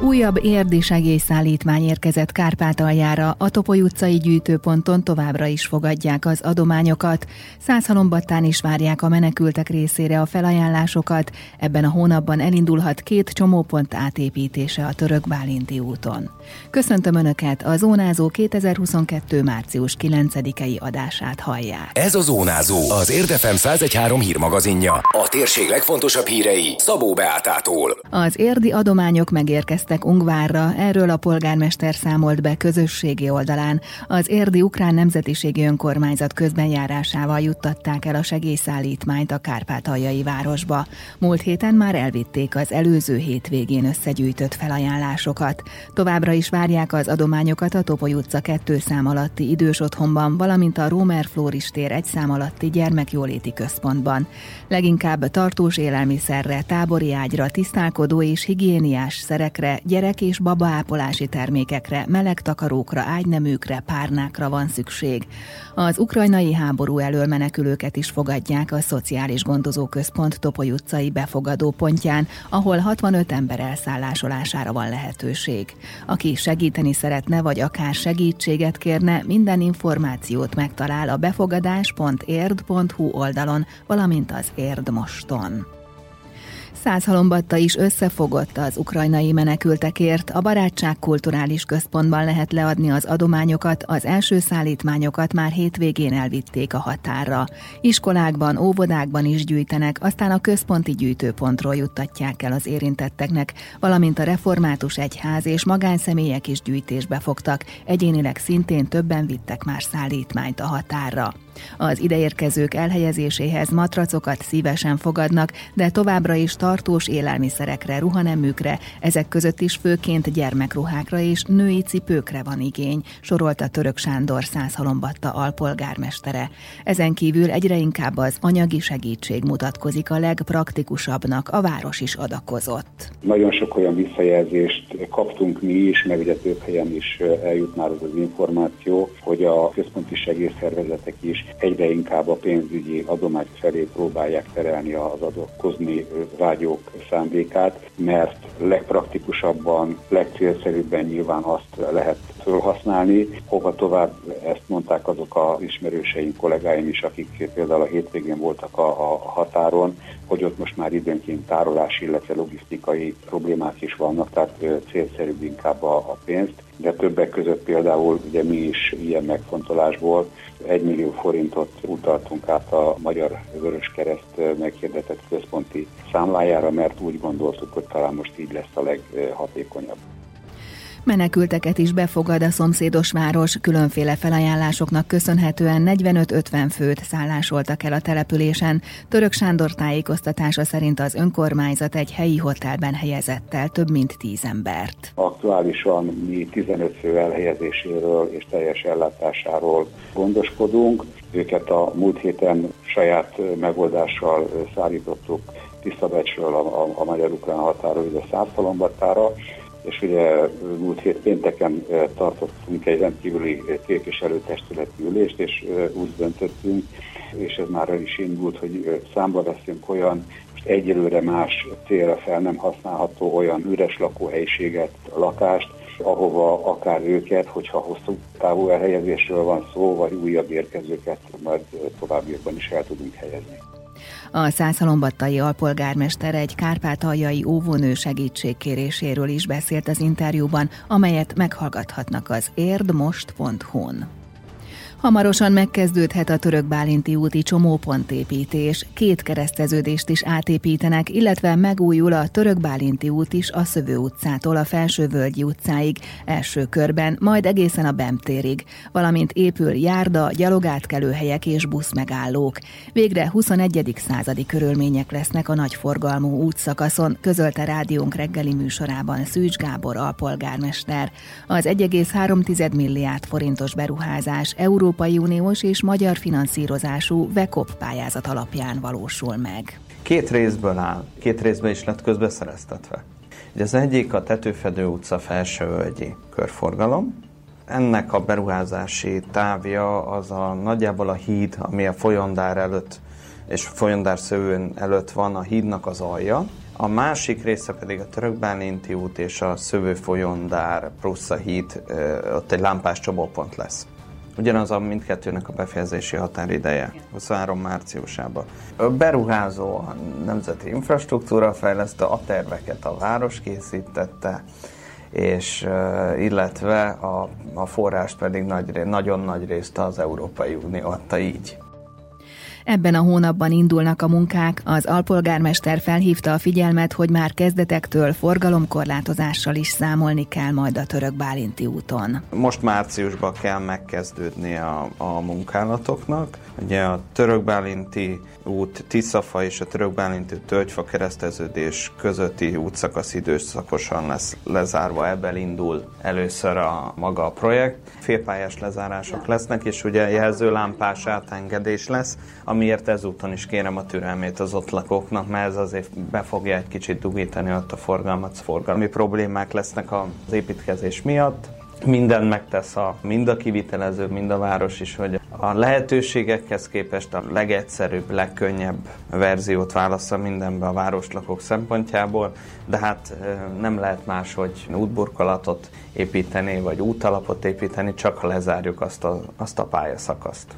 Újabb érdi segélyszállítmány érkezett Kárpátaljára, a Topoly utcai gyűjtőponton továbbra is fogadják az adományokat. Százhalombattán is várják a menekültek részére a felajánlásokat. Ebben a hónapban elindulhat két csomópont átépítése a Török Bálinti úton. Köszöntöm Önöket, a Zónázó 2022. március 9-i adását hallják. Ez a Zónázó, az Érdefem 113 hírmagazinja. A térség legfontosabb hírei Szabó Beátától. Az érdi adományok megérkeztek Ungvárra, erről a polgármester számolt be közösségi oldalán. Az érdi ukrán nemzetiségi önkormányzat közbenjárásával juttatták el a segélyszállítmányt a kárpátaljai városba. Múlt héten már elvitték az előző hétvégén összegyűjtött felajánlásokat. Továbbra is várják az adományokat a Topoly utca 2 szám alatti idős otthonban, valamint a Rómer Flóris tér egy szám alatti gyermekjóléti központban. Leginkább tartós élelmiszerre, tábori ágyra, tisztálkodó és higiéniás szerekre, gyerek- és babaápolási termékekre, meleg takarókra, ágyneműkre, párnákra van szükség. Az ukrajnai háború elől menekülőket is fogadják a Szociális Gondozó Központ Topoly utcai befogadó pontján, ahol 65 ember elszállásolására van lehetőség. Aki segíteni szeretne, vagy akár segítséget kérne, minden információt megtalál a befogadás.érd.hu oldalon, valamint az Érd Moston. Százhalombatta is összefogott az ukrajnai menekültekért. A Barátság Kulturális Központban lehet leadni az adományokat, az első szállítmányokat már hétvégén elvitték a határra. Iskolákban, óvodákban is gyűjtenek, aztán a központi gyűjtőpontról juttatják el az érintetteknek, valamint a református egyház és magánszemélyek is gyűjtésbe fogtak, egyénileg szintén többen vittek már szállítmányt a határra. Az ideérkezők elhelyezéséhez matracokat szívesen fogadnak, de továbbra is tartós élelmiszerekre, ruhaneműkre, ezek között is főként gyermekruhákra és női cipőkre van igény, sorolta Török Sándor százhalombatta alpolgármestere. Ezen kívül egyre inkább az anyagi segítség mutatkozik a legpraktikusabbnak, a város is adakozott. Nagyon sok olyan visszajelzést kaptunk mi is, meg ugye több helyen is eljut már az az információ, hogy a központi segélyszervezetek is egyre inkább a pénzügyi adomány felé próbálják terelni az adokozni vágyók szándékát, mert legpraktikusabban, legcélszerűbben nyilván azt lehet felhasználni. Hova tovább ezt mondták azok a ismerőseim, kollégáim is, akik például a hétvégén voltak a, a határon, hogy ott most már időnként tárolási, illetve logisztikai problémák is vannak, tehát célszerűbb inkább a, a pénzt de többek között például ugye mi is ilyen megfontolásból 1 millió forintot utaltunk át a Magyar Vöröskereszt meghirdetett központi számlájára, mert úgy gondoltuk, hogy talán most így lesz a leghatékonyabb. Menekülteket is befogad a szomszédos város, különféle felajánlásoknak köszönhetően 45-50 főt szállásoltak el a településen. Török Sándor tájékoztatása szerint az önkormányzat egy helyi hotelben helyezett el több mint 10 embert. Aktuálisan mi 15 fő elhelyezéséről és teljes ellátásáról gondoskodunk. Őket a múlt héten saját megoldással szállítottuk Tiszabecsről a, a, a magyar-ukrán határól ide Százhalombattára, és ugye múlt hét pénteken tartottunk egy rendkívüli képviselőtestületi ülést, és úgy döntöttünk, és ez már is indult, hogy számba veszünk olyan most egyelőre más célra fel nem használható olyan üres lakóhelyiséget, lakást, ahova akár őket, hogyha hosszú távú elhelyezésről van szó, vagy újabb érkezőket majd továbbiakban is el tudunk helyezni. A százhalombattai alpolgármester egy kárpátaljai óvónő segítségkéréséről is beszélt az interjúban, amelyet meghallgathatnak az érdmost.hu-n. Hamarosan megkezdődhet a török bálinti úti csomópontépítés, két kereszteződést is átépítenek, illetve megújul a török bálinti út is a Szövő utcától a Felsővölgyi utcáig, első körben, majd egészen a Bemtérig, valamint épül járda, gyalogátkelőhelyek és buszmegállók. Végre 21. századi körülmények lesznek a nagyforgalmú útszakaszon, közölte rádiónk reggeli műsorában Szűcs Gábor alpolgármester. Az 1,3 milliárd forintos beruházás euró Európai Uniós és magyar finanszírozású VECOP pályázat alapján valósul meg. Két részből áll, két részben is lett közbeszereztetve. Ugye az egyik a Tetőfedő utca felsővölgyi körforgalom, ennek a beruházási távja az a nagyjából a híd, ami a folyondár előtt és folyondár szövőn előtt van a hídnak az alja, a másik része pedig a Törökbálinti út és a Szövő Folyondár, Prussa híd, ott egy lámpás csomópont lesz. Ugyanaz a mindkettőnek a befejezési határideje, 23 márciusában. Beruházó a Nemzeti Infrastruktúra fejlesztő, a terveket a város készítette, és illetve a, a forrást pedig nagy, nagyon nagy részt az Európai Unió adta így. Ebben a hónapban indulnak a munkák, az alpolgármester felhívta a figyelmet, hogy már kezdetektől forgalomkorlátozással is számolni kell majd a török Bálinti úton. Most márciusban kell megkezdődni a, a munkálatoknak. Ugye a török Bálinti út Tiszafa és a török Bálinti tölgyfa kereszteződés közötti útszakasz időszakosan lesz lezárva, ebből indul először a maga a projekt. Félpályás lezárások lesznek, és ugye jelzőlámpás átengedés lesz, amiért ezúton is kérem a türelmét az ott lakóknak, mert ez azért be fogja egy kicsit dugítani ott a forgalmat, forgalmi problémák lesznek az építkezés miatt. Minden megtesz a, mind a kivitelező, mind a város is, hogy a lehetőségekhez képest a legegyszerűbb, legkönnyebb verziót válassza mindenbe a városlakók szempontjából, de hát nem lehet más, hogy útburkolatot építeni, vagy útalapot építeni, csak ha lezárjuk azt a, azt a pályaszakaszt.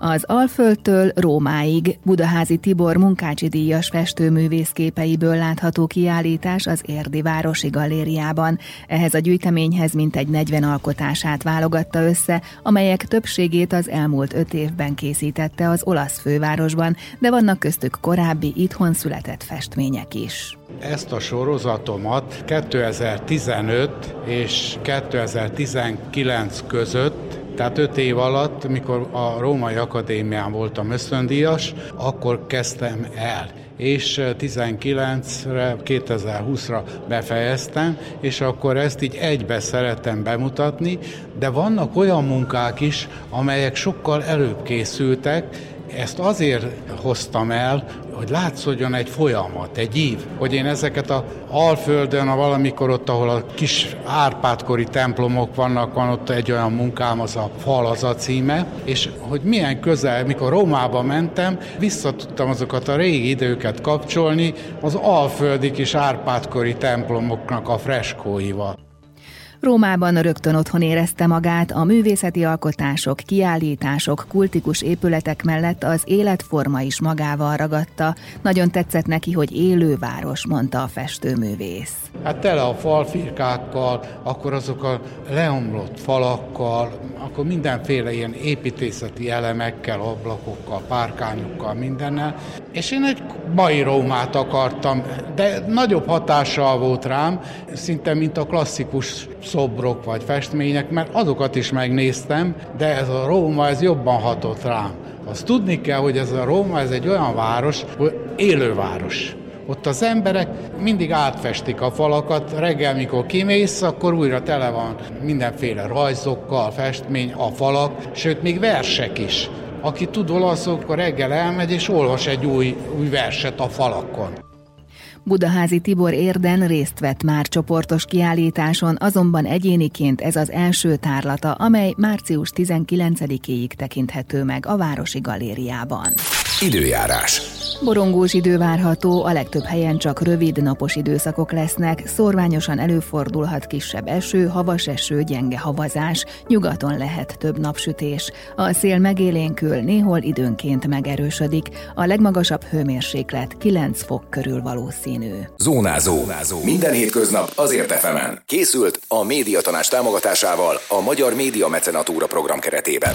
Az Alföldtől Rómáig Budaházi Tibor munkácsi díjas festőművész képeiből látható kiállítás az Érdi Városi Galériában. Ehhez a gyűjteményhez mintegy 40 alkotását válogatta össze, amelyek többségét az elmúlt öt évben készítette az olasz fővárosban, de vannak köztük korábbi itthon született festmények is. Ezt a sorozatomat 2015 és 2019 között tehát öt év alatt, mikor a Római Akadémián voltam ösztöndíjas, akkor kezdtem el. És 19-re, 2020-ra befejeztem, és akkor ezt így egybe szeretem bemutatni, de vannak olyan munkák is, amelyek sokkal előbb készültek, ezt azért hoztam el, hogy látszódjon egy folyamat, egy ív, hogy én ezeket a Alföldön, a valamikor ott, ahol a kis Árpádkori templomok vannak, van ott egy olyan munkám, az a fal az a címe, és hogy milyen közel, mikor Rómába mentem, visszatudtam azokat a régi időket kapcsolni az alföldi kis Árpádkori templomoknak a freskóival. Rómában rögtön otthon érezte magát, a művészeti alkotások, kiállítások, kultikus épületek mellett az életforma is magával ragadta. Nagyon tetszett neki, hogy élő város, mondta a festőművész. Hát tele a falfirkákkal, akkor azok a leomlott falakkal, akkor mindenféle ilyen építészeti elemekkel, ablakokkal, párkányokkal, mindennel. És én egy mai Rómát akartam, de nagyobb hatással volt rám, szinte mint a klasszikus szobrok vagy festmények, mert azokat is megnéztem, de ez a Róma, ez jobban hatott rám. Azt tudni kell, hogy ez a Róma, ez egy olyan város, hogy élő város. Ott az emberek mindig átfestik a falakat, reggel, mikor kimész, akkor újra tele van mindenféle rajzokkal, festmény, a falak, sőt, még versek is. Aki tud olaszul, akkor reggel elmegy és olvas egy új, új verset a falakon. Budaházi Tibor Érden részt vett már csoportos kiállításon, azonban egyéniként ez az első tárlata, amely március 19-éig tekinthető meg a Városi Galériában. Időjárás. Borongós idő várható, a legtöbb helyen csak rövid napos időszakok lesznek, szorványosan előfordulhat kisebb eső, havas eső, gyenge havazás, nyugaton lehet több napsütés. A szél megélénkül, néhol időnként megerősödik, a legmagasabb hőmérséklet 9 fok körül valószínű. Zónázó. Zónázó. Minden hétköznap azért efemen. Készült a médiatanás támogatásával a Magyar Média Mecenatúra program keretében.